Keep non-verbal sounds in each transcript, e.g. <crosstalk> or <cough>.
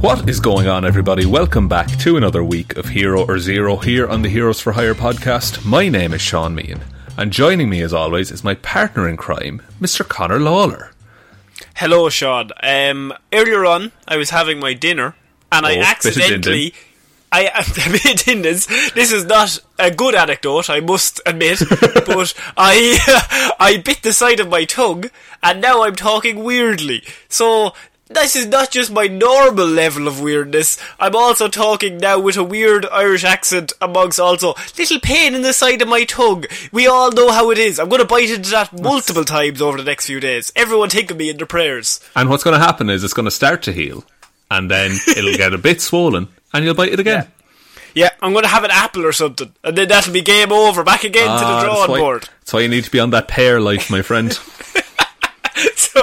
What is going on, everybody? Welcome back to another week of Hero or Zero here on the Heroes for Hire podcast. My name is Sean Mean, and joining me, as always, is my partner in crime, Mr. Connor Lawler. Hello, Sean. Um, earlier on, I was having my dinner, and I Oh, of accidentally. I admit in this. This is not a good anecdote, I must admit, <laughs> but I <laughs> I bit the side of my tongue, and now I'm talking weirdly. So this is not just my normal level of weirdness. I'm also talking now with a weird Irish accent, amongst also little pain in the side of my tongue. We all know how it is. I'm going to bite into that multiple times over the next few days. Everyone think of me in their prayers. And what's going to happen is it's going to start to heal, and then <laughs> it'll get a bit swollen, and you'll bite it again. Yeah, I'm going to have an apple or something, and then that'll be game over. Back again to Ah, the that's drawing why- board. That's why you need to be on that pear life, my friend. <laughs> So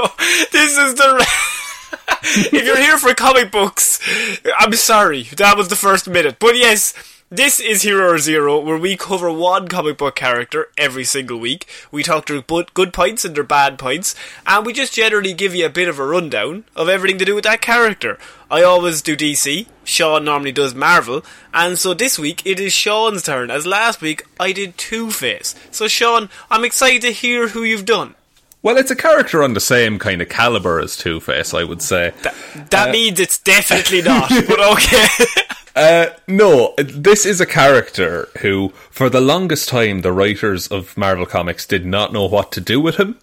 this is the. <laughs> if you're here for comic books, I'm sorry, that was the first minute. But yes, this is Hero Zero, where we cover one comic book character every single week. We talk their good points and their bad points, and we just generally give you a bit of a rundown of everything to do with that character. I always do DC. Sean normally does Marvel, and so this week it is Sean's turn. As last week I did Two Face. So Sean, I'm excited to hear who you've done. Well, it's a character on the same kind of caliber as Two Face, I would say. That means it's definitely not, <laughs> but okay. <laughs> Uh, no, this is a character who, for the longest time, the writers of Marvel Comics did not know what to do with him.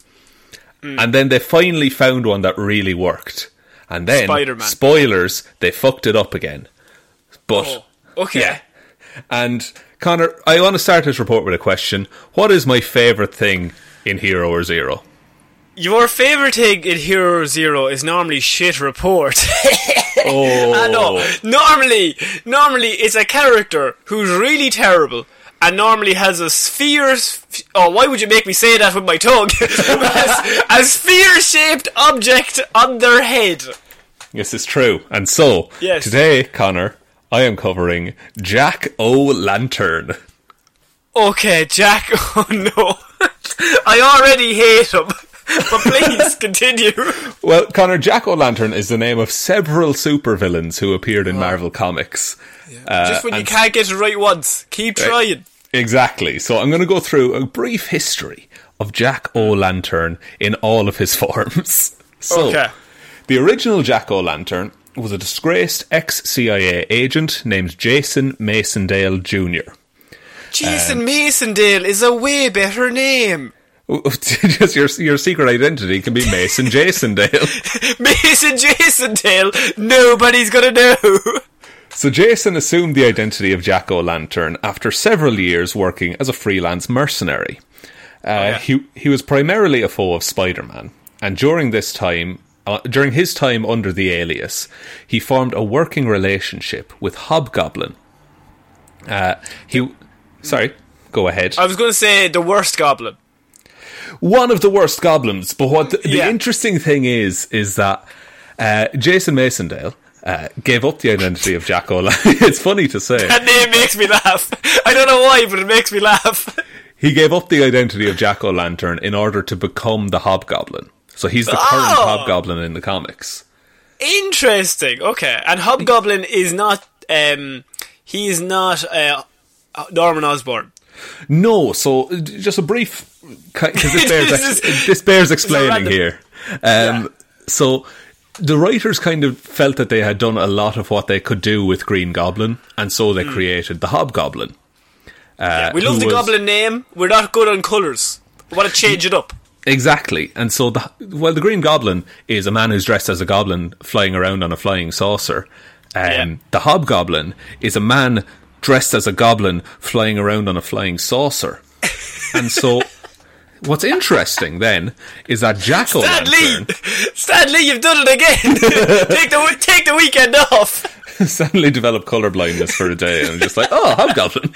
Hmm. And then they finally found one that really worked. And then, Spider-Man. spoilers, they fucked it up again. But, Oh, okay. yeah. And, Connor, I want to start this report with a question. What is my favourite thing in Hero or Zero? Your favourite thing in Hero Zero is normally shit report. Oh, <laughs> I know. Oh. Normally, normally it's a character who's really terrible and normally has a sphere. Oh, why would you make me say that with my tongue? <laughs> a sphere-shaped object on their head. This is true. And so, Yes. today, Connor, I am covering Jack O' Lantern. Okay, Jack. <laughs> Oh no, I already hate him. <laughs> But please continue. Well, Connor, Jack O'Lantern is the name of several supervillains who appeared in Marvel Comics. Uh, Just when you can't get it right once, keep trying. Exactly. So I'm going to go through a brief history of Jack O'Lantern in all of his <laughs> forms. So, Okay. the original Jack O'Lantern was a disgraced ex CIA agent named Jason Macendale Jr. Jason Macendale is a way better name. <laughs> Just your your secret identity can be Mason Jason Dale. <laughs> Mason Jasondale. Nobody's gonna know. <laughs> So Jason assumed the identity of Jack O'Lantern after several years working as a freelance mercenary. Uh, He he was primarily a foe of Spider-Man, and during this time, uh, during his time under the alias, he formed a working relationship with Hobgoblin. Uh, he, sorry, go ahead. I was gonna say the worst goblin. One of the worst goblins. But what the, the Yeah. interesting thing is, is that uh, Jason Macendale uh, gave up the identity of Jack O'Lantern. <laughs> it's funny to say. That name makes me laugh. I don't know why, but it makes me laugh. He gave up the identity of Jack O'Lantern in order to become the Hobgoblin. So he's the current Oh! Hobgoblin in the comics. Interesting. Okay, and Hobgoblin is not. Um, he is not uh, Norman Osborn. No, so uh, just a brief, because <laughs> this bears, This ex- is- this bears explaining here. Um, So the writers kind of felt that they had done a lot of what they could do with Green Goblin, and so they created the Hobgoblin. Uh, We love the was- Goblin name. We're not good on colours. We want to change it up. Exactly, and so the well, the Green Goblin is a man who's dressed as a goblin flying around on a flying saucer. Um, Yeah. The Hobgoblin is a man dressed as a goblin flying around on a flying saucer, and so. <laughs> What's interesting then is that Jack O'Lantern Lee, Stan you've done it again. <laughs> take the take the weekend off. <laughs> suddenly developed color blindness for a day and I'm just like, oh, Hobgoblin.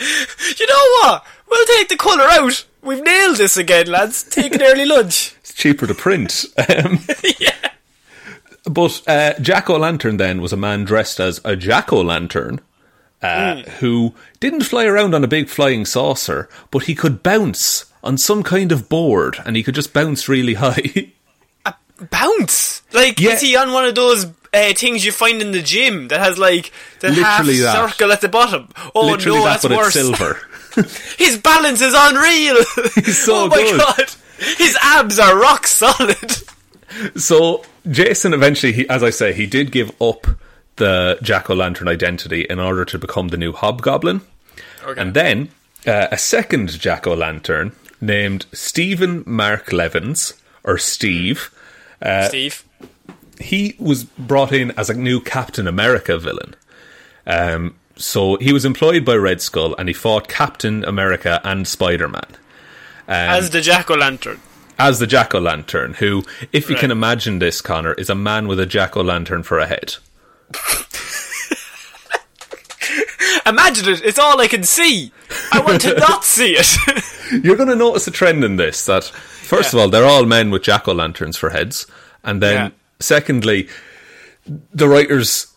You know what? We'll take the colour out. We've nailed this again, lads. Take an early lunch. It's cheaper to print. Um, yeah. But uh, Jack O'Lantern then was a man dressed as a Jack O'Lantern uh, who didn't fly around on a big flying saucer, but he could bounce on some kind of board and he could just bounce really <laughs> high. Bounce. Like Yeah. is he on one of those uh, things you find in the gym that has like the Literally half that. circle at the bottom? Oh Literally no, that, that's worse. silver. <laughs> <laughs> His balance is unreal. He's so oh my good. god. His abs are rock solid. So Jason eventually, he, as I say, he did give up the Jack O' Lantern identity in order to become the new Hobgoblin. And then uh, a second Jack O' Lantern named Steven Mark Levins, or Steve, Steve. he was brought in as a new Captain America villain. Um, so he was employed by Red Skull and he fought Captain America and Spider Man as the Jack O' Lantern. as the Jack O' Lantern, who, if you Right. can imagine this, Connor, is a man with a Jack O' Lantern for a head. <laughs> Imagine it, it's all I can see. I want to not see it. <laughs> You're going to notice a trend in this that, first of all, they're all men with Jack O' Lanterns for heads. And then, Yeah. secondly, the writers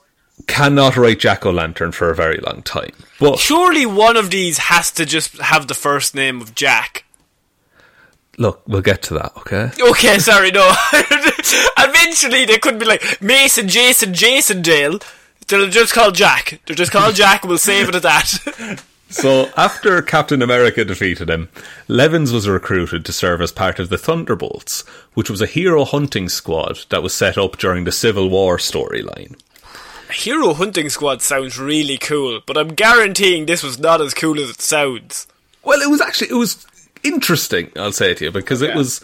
cannot write Jack O' Lantern for a very long time. But Surely one of these has to just have the first name of Jack. Look, we'll get to that, okay? Okay, sorry, no. <laughs> Eventually they could be like Mason, Jason, Jason Dale. They'll just call Jack. They'll just call Jack and we'll save it at that. <laughs> So, after Captain America defeated him, Levins was recruited to serve as part of the Thunderbolts, which was a hero hunting squad that was set up during the Civil War storyline. Hero Hunting Squad sounds really cool, but I'm guaranteeing this was not as cool as it sounds. Well, it was actually it was interesting. I'll say to you because it was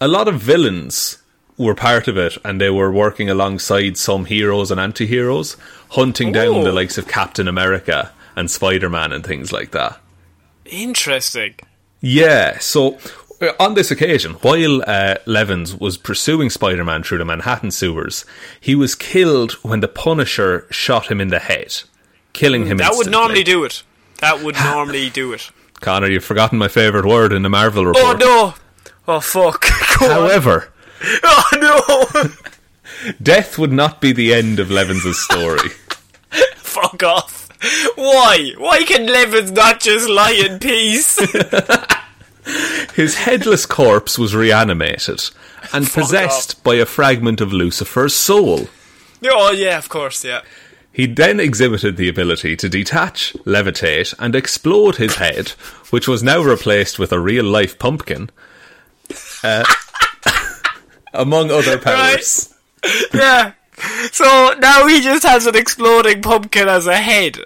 a lot of villains were part of it, and they were working alongside some heroes and anti-heroes, hunting down Oh. the likes of Captain America and Spider-Man and things like that. Interesting. Yeah, so uh, on this occasion, while uh, Levins was pursuing Spider Man through the Manhattan sewers, he was killed when the Punisher shot him in the head, killing him That would normally do it. That would normally do it. Connor, you've forgotten my favourite word in the Marvel oh, report. Oh no! Oh fuck! <laughs> Go on. However, <laughs> Oh no! <laughs> death would not be the end of Levins's story. Fuck off! Why? Why can Levins not just lie in peace? His headless corpse was reanimated and possessed by a fragment of Lucifer's soul. oh yeah, of course, yeah. He then exhibited the ability to detach, levitate, and explode his head, which was now replaced with a real life pumpkin, uh, <laughs> among other powers. Yeah, So now he just has an exploding pumpkin as a head.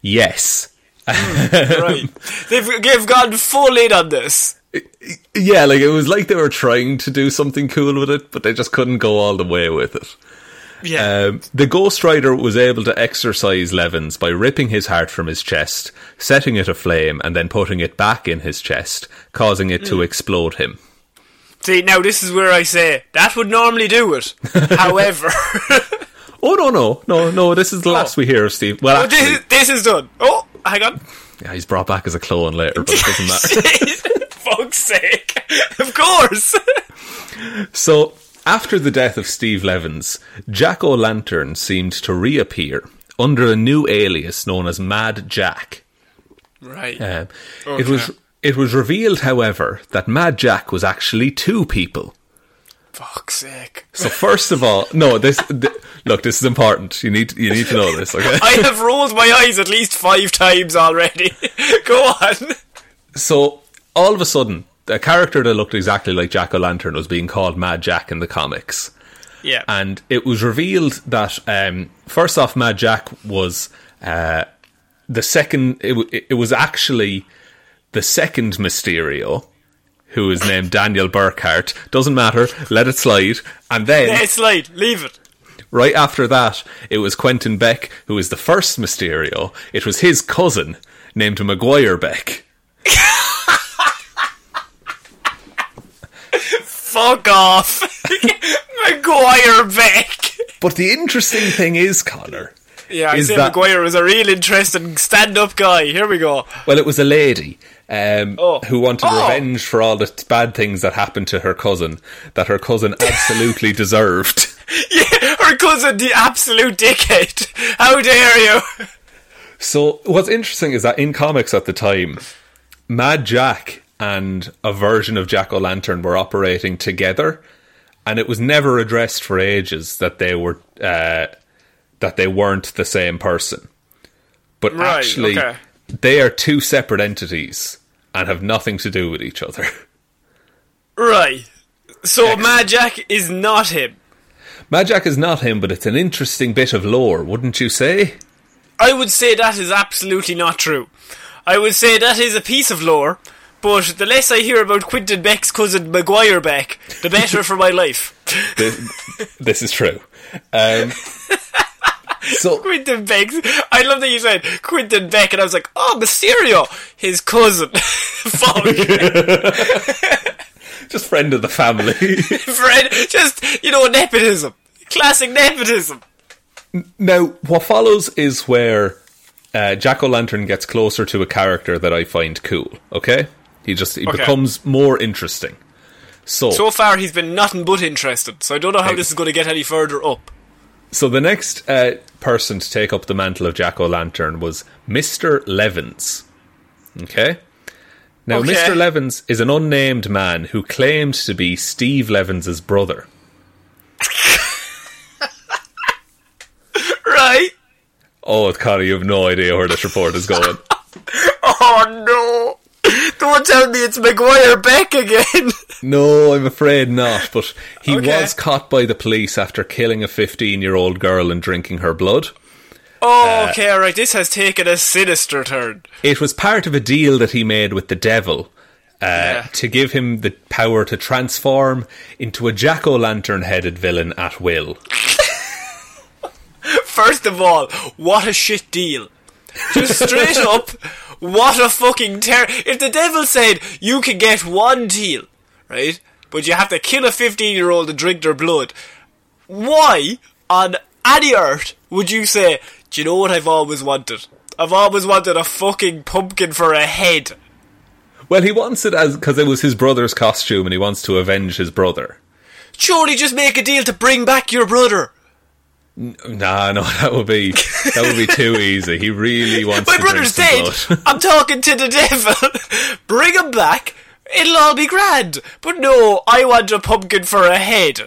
Yes. Right. <laughs> they've, they've gone full in on this. Yeah, like it was like they were trying to do something cool with it, but they just couldn't go all the way with it. Yeah. Um, the Ghost Rider was able to exorcise Levins by ripping his heart from his chest, setting it aflame, and then putting it back in his chest, causing it to explode him. See, now this is where I say that would normally do it. <laughs> However, Oh no, no, no, no! This is the last we hear of Steve. Well, oh, actually, this, this is done. Oh, hang on. yeah, he's brought back as a clone later, but it doesn't <laughs> matter. <laughs> Fuck's sake. Of course. So, after the death of Steve Levins, Jack O'Lantern seemed to reappear under a new alias known as Mad Jack. right. Um, It was it was revealed, however, that Mad Jack was actually two people. Fuck's sake. So, first of all, no, this th- look, this is important. You need you need to know this, okay? <laughs> I have rolled my eyes at least five times already. <laughs> Go on. So, all of a sudden, a character that looked exactly like Jack O' Lantern was being called Mad Jack in the comics. Yeah. and it was revealed that um, first off, Mad Jack was uh, the second. It, w- it was actually the second Mysterio, who is named Daniel Berkhart. Doesn't matter. Let it slide. And then Let it slide, Leave it. right after that, it was Quentin Beck, who was the first Mysterio. It was his cousin named Maguire Beck. Fuck off. <laughs> Maguire Beck. But the interesting thing is, Connor. Yeah, I say that- Maguire was a real interesting stand-up guy. Here we go. Well, it was a lady um, Oh. who wanted Oh. revenge for all the bad things that happened to her cousin, that her cousin <laughs> absolutely deserved. <laughs> Yeah, her cousin, the absolute dickhead. How dare you? So, what's interesting is that in comics at the time, Mad Jack and a version of Jack O' Lantern were operating together, and it was never addressed for ages that they were uh, that they weren't the same person. But Right, actually, okay. they are two separate entities and have nothing to do with each other. <laughs> Right. So Mad Jack is not him. Mad Jack is not him, but it's an interesting bit of lore, wouldn't you say? I would say that is absolutely not true. I would say that is a piece of lore, but the less I hear about Quentin Beck's cousin Maguire Beck, the better for my life. This, this is true. Um, so, <laughs> Quentin Beck. I love that you said Quentin Beck, and I was like, oh, Mysterio, his cousin. <laughs> Fuck. <laughs> just friend of the family. friend, just, you know, nepotism. Classic nepotism. now, what follows is where uh, Jack O' Lantern gets closer to a character that I find cool. Okay, he just he Okay. becomes more interesting. So, So far, he's been nothing but interested, so I don't know how this is going to get any further up. so the next uh, person to take up the mantle of Jack O' Lantern was Mister Levins. Okay. Now, Okay. Mr. Levins is an unnamed man who claimed to be Steve Levins' brother. <laughs> Right? Oh, Connor, you have no idea where this report is going. <laughs> Oh no! Don't tell me it's Maguire Beck again! <laughs> no, I'm afraid not. But he Okay. was caught by the police after killing a 15 year old girl and drinking her blood. Oh, okay, alright, this has taken a sinister turn. It was part of a deal that he made with the devil uh, Yeah. to give him the power to transform into a jack o' lantern headed villain at will. <laughs> First of all, what a shit deal. Just straight <laughs> up, what a fucking terror. If the devil said you can get one deal, right? But you have to kill a 15 year old and drink their blood, why on any earth would you say, do you know what I've always wanted? I've always wanted a fucking pumpkin for a head. Well, he wants it as because it was his brother's costume and he wants to avenge his brother. Surely just make a deal to bring back your brother. Nah, no, <laughs> that would be that would be too easy. He really wants My to brother's dead. blood. <laughs> I'm talking to the devil. <laughs> Bring him back. It'll all be grand. But no, I want a pumpkin for a head.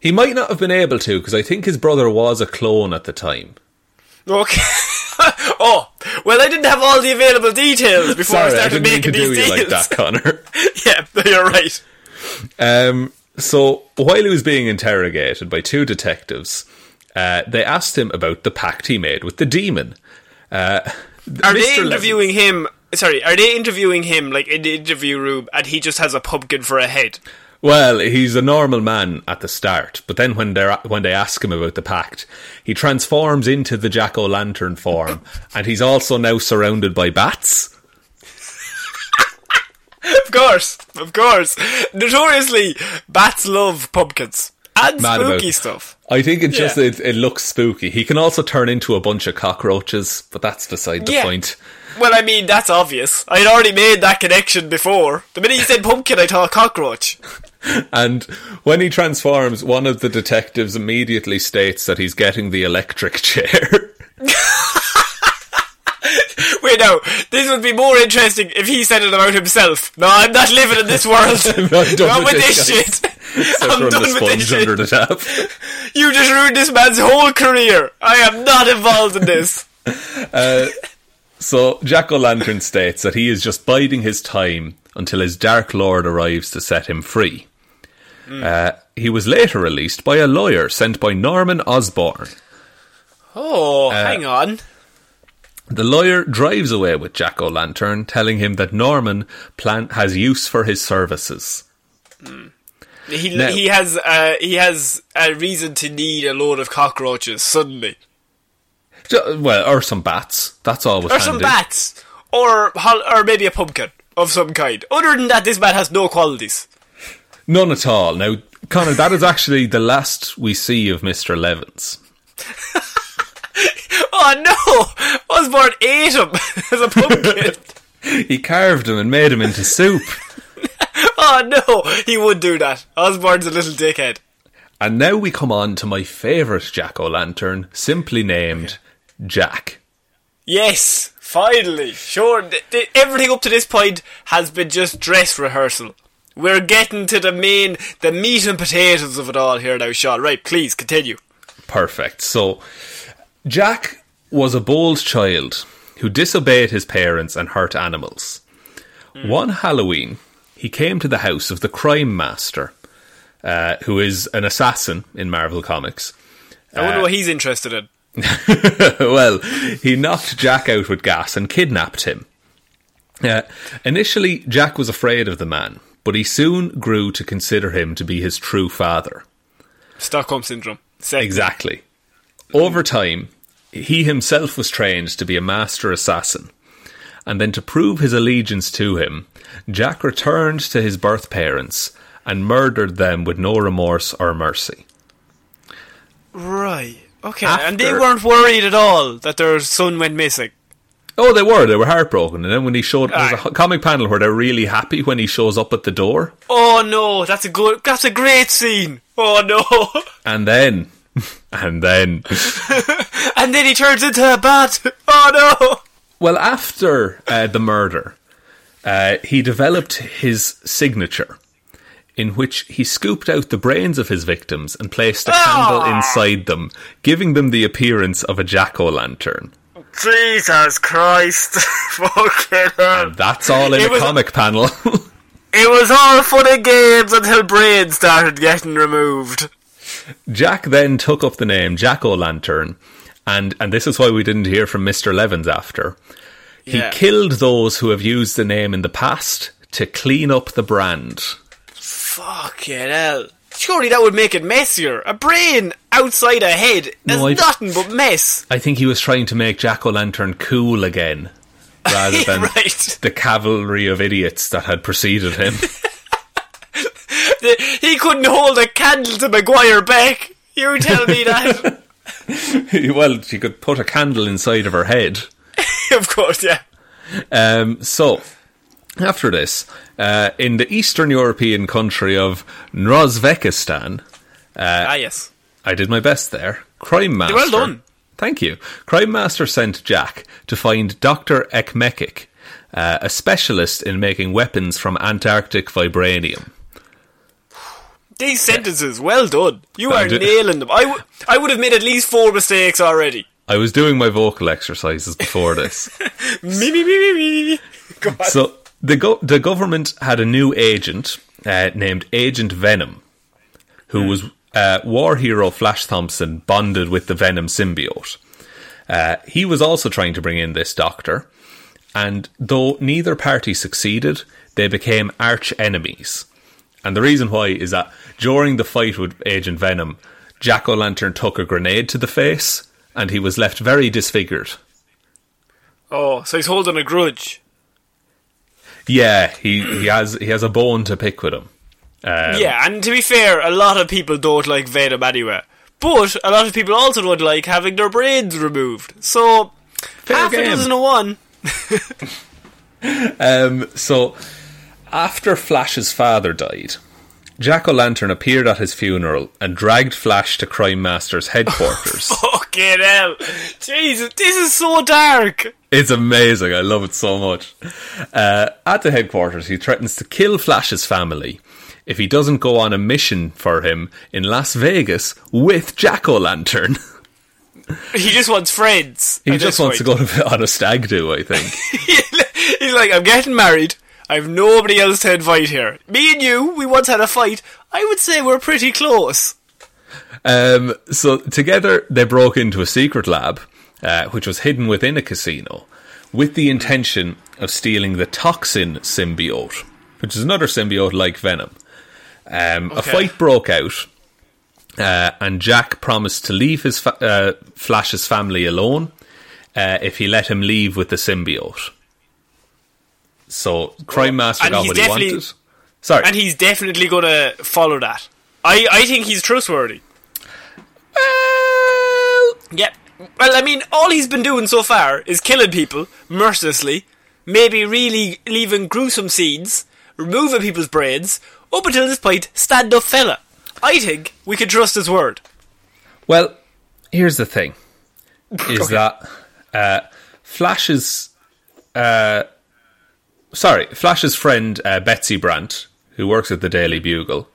He might not have been able to because I think his brother was a clone at the time. Okay. oh, well, I didn't have all the available details before I Sorry, I started to making do these you deals. like that, Connor. yeah, you're right. Um, So while he was being interrogated by two detectives, uh, they asked him about the pact he made with the demon. Uh, Are Mr. they Levin- interviewing him? Sorry, are they interviewing him like in the interview room, and he just has a pumpkin for a head? Well, he's a normal man at the start, but then when they when they ask him about the pact, he transforms into the jack o' lantern form, <laughs> and he's also now surrounded by bats. Of course, of course. Notoriously, bats love pumpkins and Mad spooky it. stuff. I think it just Yeah. it, it looks spooky. He can also turn into a bunch of cockroaches, but that's beside the Yeah. point. Well, I mean, that's obvious. I had already made that connection before. The minute you said pumpkin, I thought cockroach. <laughs> And when he transforms, one of the detectives immediately states that he's getting the electric <laughs> chair. <laughs> Wait, no, this would be more interesting if he said it about himself. No, I'm not living in this world. Done Not with this, this guys. shit. <laughs> I'm done the with this sponge shit. under the tap. You just ruined this man's whole career. I am not involved in this. <laughs> So Jack O'Lantern states that he is just biding his time until his Dark Lord arrives to set him free. Uh, he was later released by a lawyer sent by Norman Osborn. Oh, Uh, hang on. The lawyer drives away with Jack O'Lantern, telling him that Norman plan- has use for his services. He now- he has uh, he has a reason to need a load of cockroaches suddenly, Well, or some bats. That's always or handy. some bats, or or maybe a pumpkin of some kind. Other than that, this man has no qualities. None at all. Now, Connor, that is actually the last we see of Mr. Levins. <laughs> Oh no! Osborn ate him as a pumpkin. <laughs> He carved him and made him into soup. Oh no! He would do that. Osborn's a little dickhead. And now we come on to my favourite Jack O' Lantern, simply named Jack. Yes, finally. Sure, th- th- everything up to this point has been just dress rehearsal. We're getting to the main, the meat and potatoes of it all here now, Sean. Right, please continue. Perfect. So, Jack was a bold child who disobeyed his parents and hurt animals. Hmm. One Halloween, he came to the house of the Crime Master, uh, who is an assassin in Marvel Comics. I wonder what he's interested in. <laughs> well, he knocked Jack out with gas and kidnapped him. Uh, initially, Jack was afraid of the man, but he soon grew to consider him to be his true father. Stockholm syndrome. Sex. Exactly. Over time, he himself was trained to be a master assassin. And then to prove his allegiance to him, Jack returned to his birth parents and murdered them with no remorse or mercy. Right. Okay. After- And they weren't worried at all that their son went missing. Oh, they were. They were heartbroken. And then when he showed, there's a comic panel where they're really happy when he shows up at the door. Oh no, that's a good, that's a great scene. Oh no. <laughs> And then, <laughs> and then, <laughs> and then he turns into a bat. Oh no. Well, after uh, the murder, uh, he developed his signature, in which he scooped out the brains of his victims and placed a candle inside them, giving them the appearance of a jack o' lantern. Jesus Christ. <laughs> Fucking. And that's all in It a was- comic panel. <laughs> It was all fun and games until brains started getting removed. Jack then took up the name Jack o' Lantern, and, and this is why we didn't hear from Mr. Levins after. He Yeah. killed those who have used the name in the past to clean up the brand. Fucking hell. Surely that would make it messier. A brain outside a head is No, nothing but mess. I think he was trying to make Jack o' Lantern cool again, rather <laughs> than Right. the cavalry of idiots that had preceded him. <laughs> He couldn't hold a candle to Maguire Beck. You tell me that. <laughs> <laughs> well, she could put a candle inside of her head. <laughs> of course, yeah. Um, so, after this, uh, in the Eastern European country of Nozvekistan, ah, yes. I did my best there. Crime Master. Well done. Thank you. Crime Master sent Jack to find Dr. Ekmekik, uh, a specialist in making weapons from Antarctic vibranium. These sentences, well done. You are nailing them. I, w- I would have made at least four mistakes already. I was doing my vocal exercises before this. <laughs> Me, me, me, me, me. So, the, go- the government had a new agent uh, named Agent Venom. who was uh, war hero Flash Thompson bonded with the Venom symbiote. Uh, he was also trying to bring in this doctor, and though neither party succeeded, they became arch enemies. And the reason why is that during the fight with Agent Venom, Jack O' Lantern took a grenade to the face, and he was left very disfigured. Oh, so he's holding a grudge. Yeah, he, he has he has a bone to pick with him. Um, yeah, and to be fair, a lot of people don't like Venom anyway. But a lot of people also don't like having their brains removed. So, half game. a dozen of one. <laughs> Um, so, after Flash's father died, Jack O' Lantern appeared at his funeral and dragged Flash to Crime Master's headquarters. <laughs> Fucking hell. Jesus, this is so dark. It's amazing. I love it so much. Uh, at the headquarters, he threatens to kill Flash's family if he doesn't go on a mission for him in Las Vegas with Jack O' Lantern. He just wants friends. He just wants to go <laughs> on a stag do, I think. <laughs> He's like, I'm getting married. I have nobody else to invite here. Me and you, we once had a fight. I would say we're pretty close. Um, so together they broke into a secret lab, uh, which was hidden within a casino, with the intention of stealing the toxin symbiote, which is another symbiote like Venom. Um, A fight broke out, uh, and Jack promised to leave his fa- uh, Flash's family alone uh, if he let him leave with the symbiote. So Crime Master and got what he wanted. Sorry, And he's definitely going to follow that. I, I think he's trustworthy. well, Yep. Well, I mean, all he's been doing so far is killing people mercilessly, maybe really leaving gruesome scenes, removing people's brains. Up until this point, stand up fella. I think we can trust his word. Well, here's the thing: <laughs> is that uh, Flash's, uh, sorry, Flash's friend uh, Betsy Brant, who works at the Daily Bugle,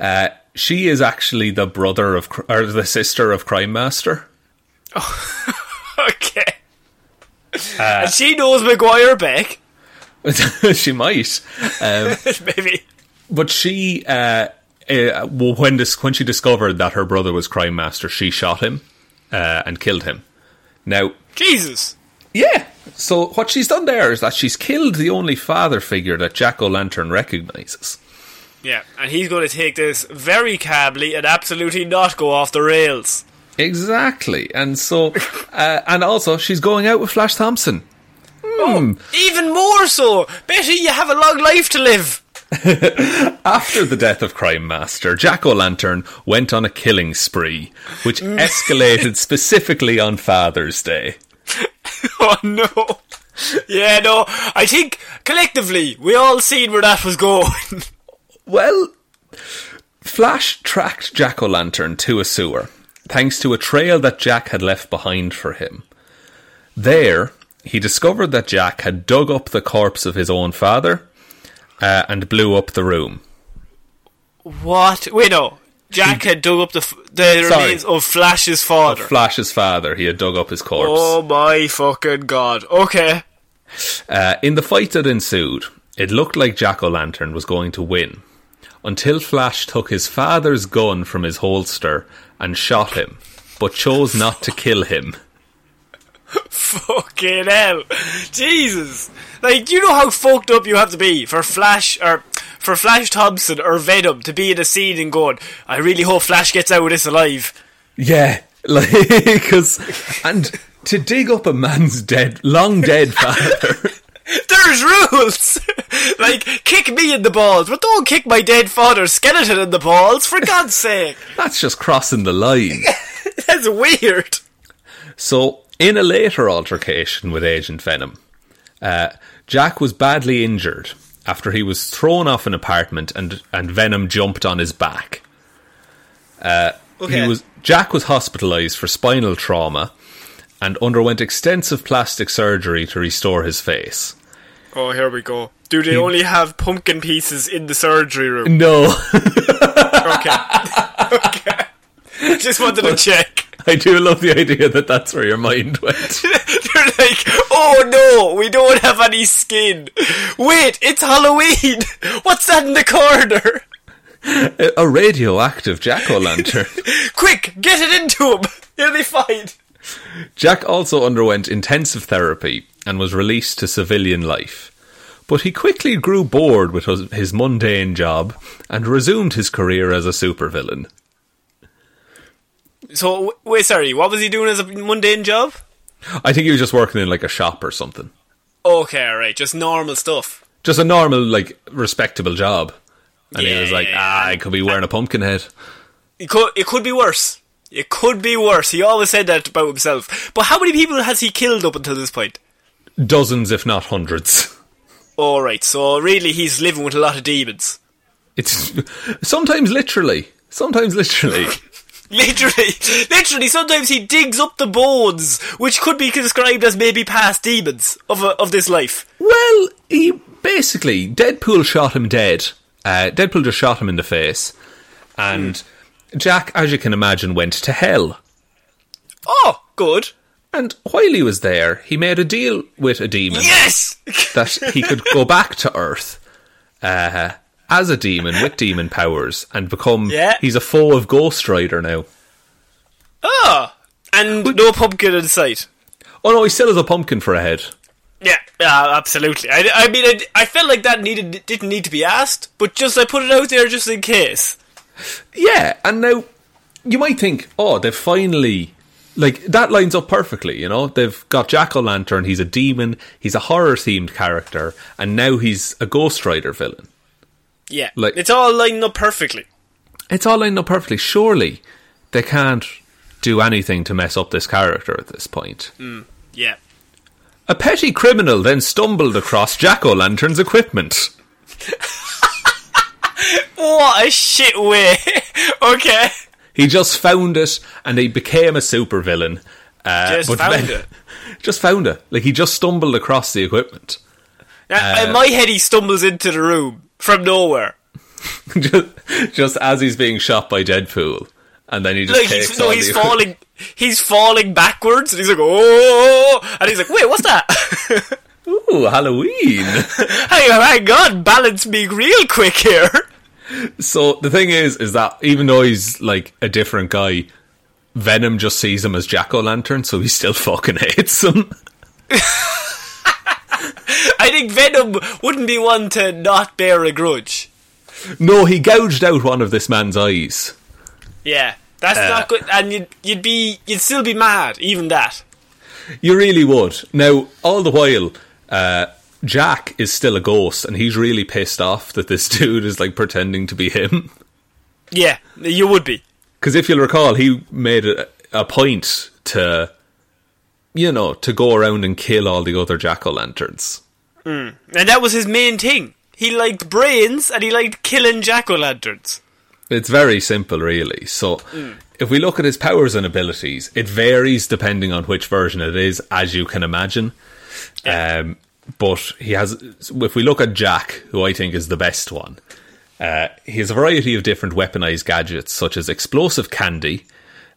uh, she is actually the brother of or the sister of Crime Master. <laughs> Okay. and she knows Maguire Beck. <laughs> <laughs> she might, um, maybe. but she. Uh, uh, when this, when she discovered that her brother was Crime Master, she shot him uh, and killed him. Now, Jesus. Yeah. So what she's done there is that she's killed the only father figure that Jack O' Lantern recognizes. Yeah, and he's going to take this very cably and absolutely not go off the rails. Exactly. And so, <laughs> uh, and also she's going out with Flash Thompson. Even more so. Betty, you have a long life to live. <laughs> After the death of Crime Master, Jack O' Lantern went on a killing spree, which escalated <laughs> specifically on Father's Day. <laughs> Oh no. Yeah, no. I think collectively we all seen where that was going. <laughs> Well, Flash tracked Jack O' Lantern to a sewer, thanks to a trail that Jack had left behind for him. There, he discovered that Jack had dug up the corpse of his own father uh, and blew up the room. what? Wait, no. Jack had dug up the f- the Sorry. remains of Flash's father. Flash's father, he had dug up his corpse. oh my fucking god. Okay. Uh, in the fight that ensued, it looked like Jack O' Lantern was going to win, until Flash took his father's gun from his holster and shot him, but chose not to kill him. Fucking hell. Jesus. Like, do you know how fucked up you have to be for Flash, or for Flash Thompson or Venom to be in a scene and going, I really hope Flash gets out of this alive. Yeah, <laughs> like because and to dig up a man's dead, long dead <laughs> father. There's rules! <laughs> like, kick me in the balls, but don't kick my dead father's skeleton in the balls, for God's sake. that's just crossing the line. That's weird. So, in a later altercation with Agent Venom, uh, Jack was badly injured after he was thrown off an apartment and and Venom jumped on his back. Uh, okay. He was Jack was hospitalized for spinal trauma and underwent extensive plastic surgery to restore his face. Oh, here we go. Do they only have pumpkin pieces in the surgery room? No, <laughs> Okay. <laughs> okay. <laughs> Just wanted to check. I do love the idea that that's where your mind went. <laughs> They're like, oh no, we don't have any skin. Wait, it's Halloween. <laughs> What's that in the corner? A, a radioactive jack o' lantern. <laughs> Quick, get it into him. He'll be fine. Jack also underwent intensive therapy and was released to civilian life. But he quickly grew bored with his, his mundane job and resumed his career as a supervillain. So, wait, sorry, what was he doing as a mundane job? I think he was just working in like a shop or something. Okay, alright, just normal stuff. Just a normal, like, respectable job. And he was like, yeah, ah. I could be wearing a pumpkin head. It could, it could be worse. It could be worse. He always said that about himself. But how many people has he killed up until this point? Dozens, if not hundreds. Alright, so really he's living with a lot of demons. It's <laughs> sometimes literally. Sometimes literally. <laughs> Literally, <laughs> literally, sometimes he digs up the bones, which could be described as maybe past demons of a, of this life. Well, he basically Deadpool shot him dead. Uh, Deadpool just shot him in the face, and Jack, as you can imagine, went to hell. Oh, good. And while he was there, he made a deal with a demon Yes! that he could go back to Earth uh, as a demon with <laughs> demon powers and become. Yeah. He's a foe of Ghost Rider now. oh! And no pumpkin in sight. Oh no, he still has a pumpkin for a head. Yeah, yeah, absolutely. I, I mean, I, I felt like that needed didn't need to be asked, but just I put it out there just in case. Yeah, and now you might think, oh, they've finally like that lines up perfectly. You know, they've got Jack o' Lantern. He's a demon. He's a horror themed character, and now he's a Ghost Rider villain. Yeah, Like- it's all lining up perfectly. It's all lined up perfectly. Surely they can't do anything to mess up this character at this point. Yeah. A petty criminal then stumbled across Jack o' Lantern's equipment. What a shit way. <laughs> okay. He just found it and he became a supervillain. Uh, Just found it. <laughs> Just found it. Like he just stumbled across the equipment. Now, in my head, he stumbles into the room from nowhere. <laughs> just, just as he's being shot by Deadpool, and then he just Like takes he's, no, he's the <laughs> falling. He's falling backwards, and he's like, "Oh!" And he's like, "Wait, what's that?" <laughs> Ooh, Halloween! hang on, hang on, balance me real quick here. so the thing is, is that even though he's like a different guy, Venom just sees him as Jack o' Lantern, so he still fucking hates him. <laughs> I think Venom wouldn't be one to not bear a grudge. no, he gouged out one of this man's eyes. Yeah, that's Uh. not good. And you'd you'd be you'd still be mad, even that. You really would. Now, all the while, uh, Jack is still a ghost, and he's really pissed off that this <laughs> dude is like pretending to be him. Yeah, you would be. Because if you'll recall, he made a, a point to, you know, to go around and kill all the other jack o' lanterns. And that was his main thing. He liked brains and he liked killing jack o' lanterns. It's very simple, really. So, if we look at his powers and abilities, it varies depending on which version it is, as you can imagine. Um, but he has, if we look at Jack, who I think is the best one, uh, he has a variety of different weaponized gadgets, such as explosive candy,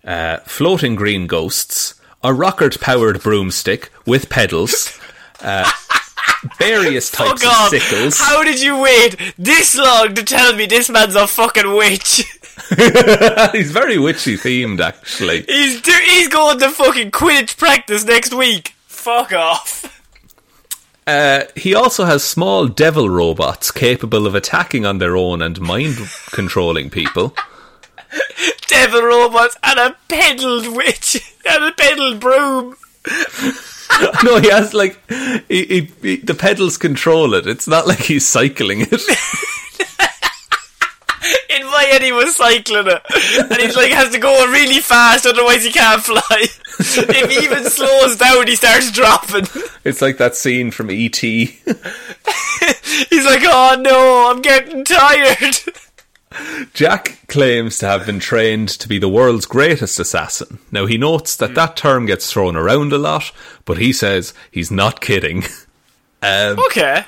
uh, floating green ghosts, a rocket powered broomstick with pedals, uh, <laughs> various Oh types of sickles. how did you wait this long to tell me this man's a fucking witch? <laughs> He's very witchy themed, actually. he's do- he's going to fucking Quidditch practice next week. Fuck off. Uh, he also has small devil robots capable of attacking on their own and mind controlling people. <laughs> Devil robots and a pedalled witch and a pedalled broom. <laughs> no, he has like he, he, he, the pedals control it. It's not like he's cycling it. <laughs> In my head, he was cycling it, and he's like has to go really fast, otherwise he can't fly. <laughs> if he even slows down, he starts dropping. It's like that scene from E ET. He's like, "Oh no, I'm getting tired." Jack claims to have been trained to be the world's greatest assassin. Now he notes that that term gets thrown around a lot, but he says he's not kidding. <laughs> Um, Okay.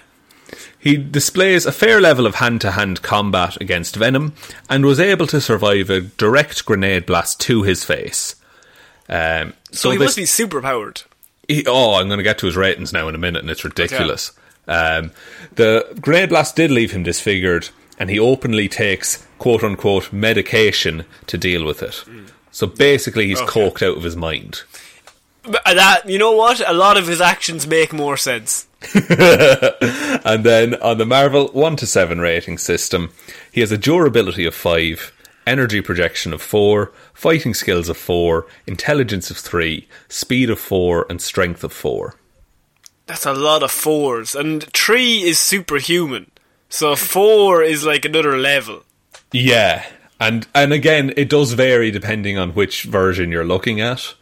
He displays a fair level of hand to hand combat against Venom and was able to survive a direct grenade blast to his face. Um, So, he this- must be super powered. he- oh, I'm going to get to his ratings now in a minute, and it's ridiculous. Um, the grenade blast did leave him disfigured, and he openly takes quote unquote medication to deal with it. So basically, he's Okay. coked out of his mind. But uh, that you know what? A lot of his actions make more sense. <laughs> And then on the Marvel 1 to 7 rating system, he has a durability of 5, energy projection of 4, fighting skills of 4, intelligence of 3, speed of 4, and strength of 4. That's a lot of fours, and three is superhuman. So four is like another level. Yeah, and and again, it does vary depending on which version you're looking at.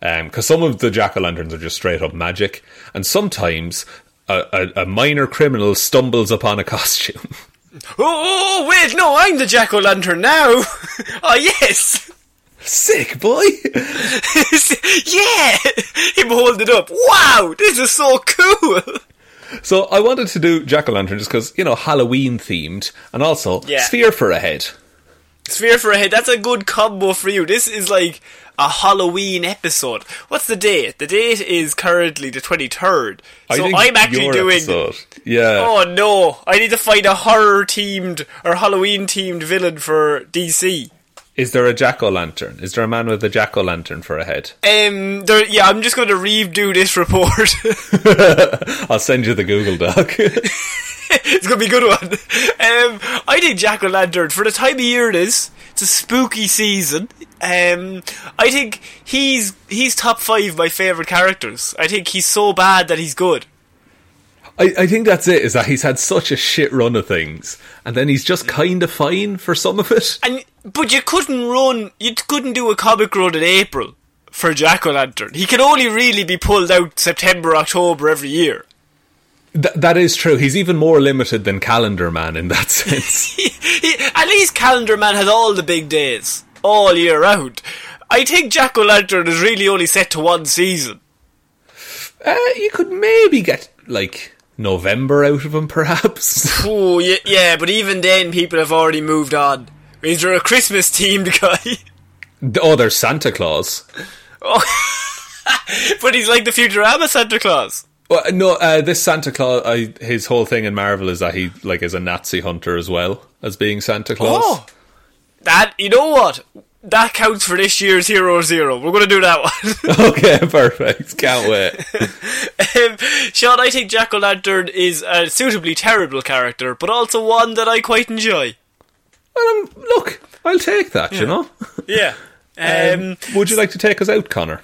Um, because some of the jack o' lanterns are just straight up magic, and sometimes a, a, a minor criminal stumbles upon a <laughs> costume. Oh, oh, oh, wait, no, I'm the jack o' lantern now. oh <laughs> yes, Sick boy! <laughs> yeah. Him holding it up. Wow, this is so cool. So I wanted to do jack o' lantern just because you know Halloween themed, and also Yeah. sphere for a head. Sphere for a head. That's a good combo for you. This is like a Halloween episode. What's the date? The date is currently the twenty third. So I'm actually doing. episode. Yeah. Oh no! I need to find a horror themed or Halloween themed villain for DC. Is there a jack o' lantern? Is there a man with a jack o' lantern for a head? Um, there, yeah, I'm just going to redo this report. <laughs> I'll send you the Google Doc. it's going to be a good one. Um, I think Jack o' Lantern for the time of year it is. It's a spooky season. Um, I think he's he's top five my favorite characters. I think he's so bad that he's good. I, I think that's it. Is that he's had such a shit run of things, and then he's just kind of fine for some of it. And but you couldn't run, you couldn't do a comic run in April for Jack o' Lantern. He can only really be pulled out September, October every year. Th- that is true. He's even more limited than Calendar Man in that <laughs> sense. <laughs> He, at least Calendar Man has all the big days all year round. I think Jack o' Lantern is really only set to one season. uh, you could maybe get like November out of him, <laughs> perhaps. Oh yeah, yeah, but even then, people have already moved on. Is there a Christmas themed <laughs> guy? oh, there's Santa Claus. Oh. <laughs> but he's like the Futurama Santa Claus. Well, no, uh, this Santa Claus, I, his whole thing in Marvel is that he like is a Nazi hunter as well as being Santa Claus. Oh, that you know what? That counts for this year's Hero Zero. We're going to do that one. <laughs> okay, perfect. Can't wait. um, Sean, I think Jack o' Lantern is a suitably terrible character, but also one that I quite enjoy. Well, um, look, I'll take that. You know. Yeah. <laughs> Um, would you like to take us out, Connor?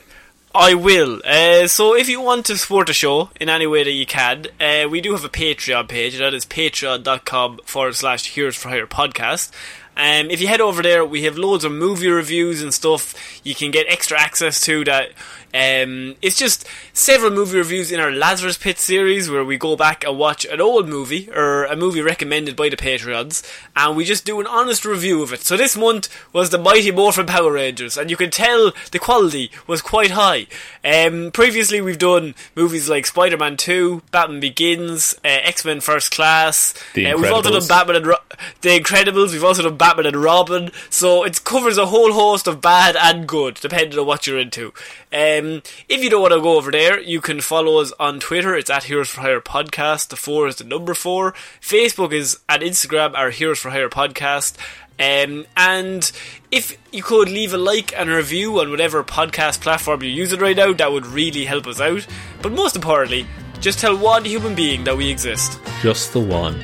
I will. Uh, so if you want to support the show in any way that you can, uh, we do have a Patreon page. That is patreon.com forward slash Heroes for Hire podcast. Um, if you head over there, we have loads of movie reviews and stuff you can get extra access to that. Um, it's just several movie reviews in our Lazarus Pit series where we go back and watch an old movie or a movie recommended by the Patreons and we just do an honest review of it. So this month was the Mighty Morphin Power Rangers and you can tell the quality was quite high. Um, previously we've done movies like Spider-Man 2, Batman Begins, uh, X-Men First Class. The uh, we've also done Batman and Ro- The Incredibles. We've also done Batman and Robin. So it covers a whole host of bad and good, depending on what you're into. Um, if you don't want to go over there, you can follow us on Twitter. It's at Heroes for Hire Podcast. The four is the number four. Facebook is and Instagram are Heroes for Hire Podcast. Um, and if you could leave a like and a review on whatever podcast platform you're using right now, that would really help us out. But most importantly, just tell one human being that we exist. Just the one.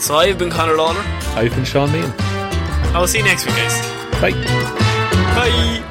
So I've been Connor Lawler. I've been Sean Mean. I'll see you next week, guys. Bye. Bye.